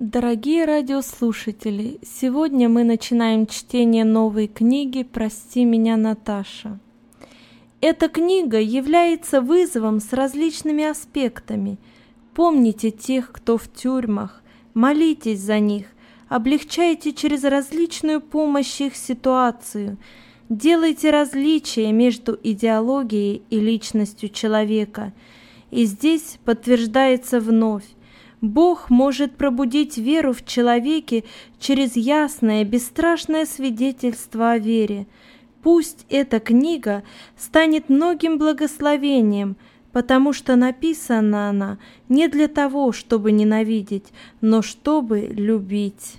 Дорогие радиослушатели, сегодня мы начинаем чтение новой книги «Прости меня, Наташа». Эта книга является вызовом с различными аспектами. Помните тех, кто в тюрьмах, молитесь за них, облегчайте через различную помощь их ситуацию, делайте различия между идеологией и личностью человека. И здесь подтверждается вновь, Бог может пробудить веру в человеке через ясное, бесстрашное свидетельство о вере. Пусть эта книга станет многим благословением, потому что написана она не для того, чтобы ненавидеть, но чтобы любить.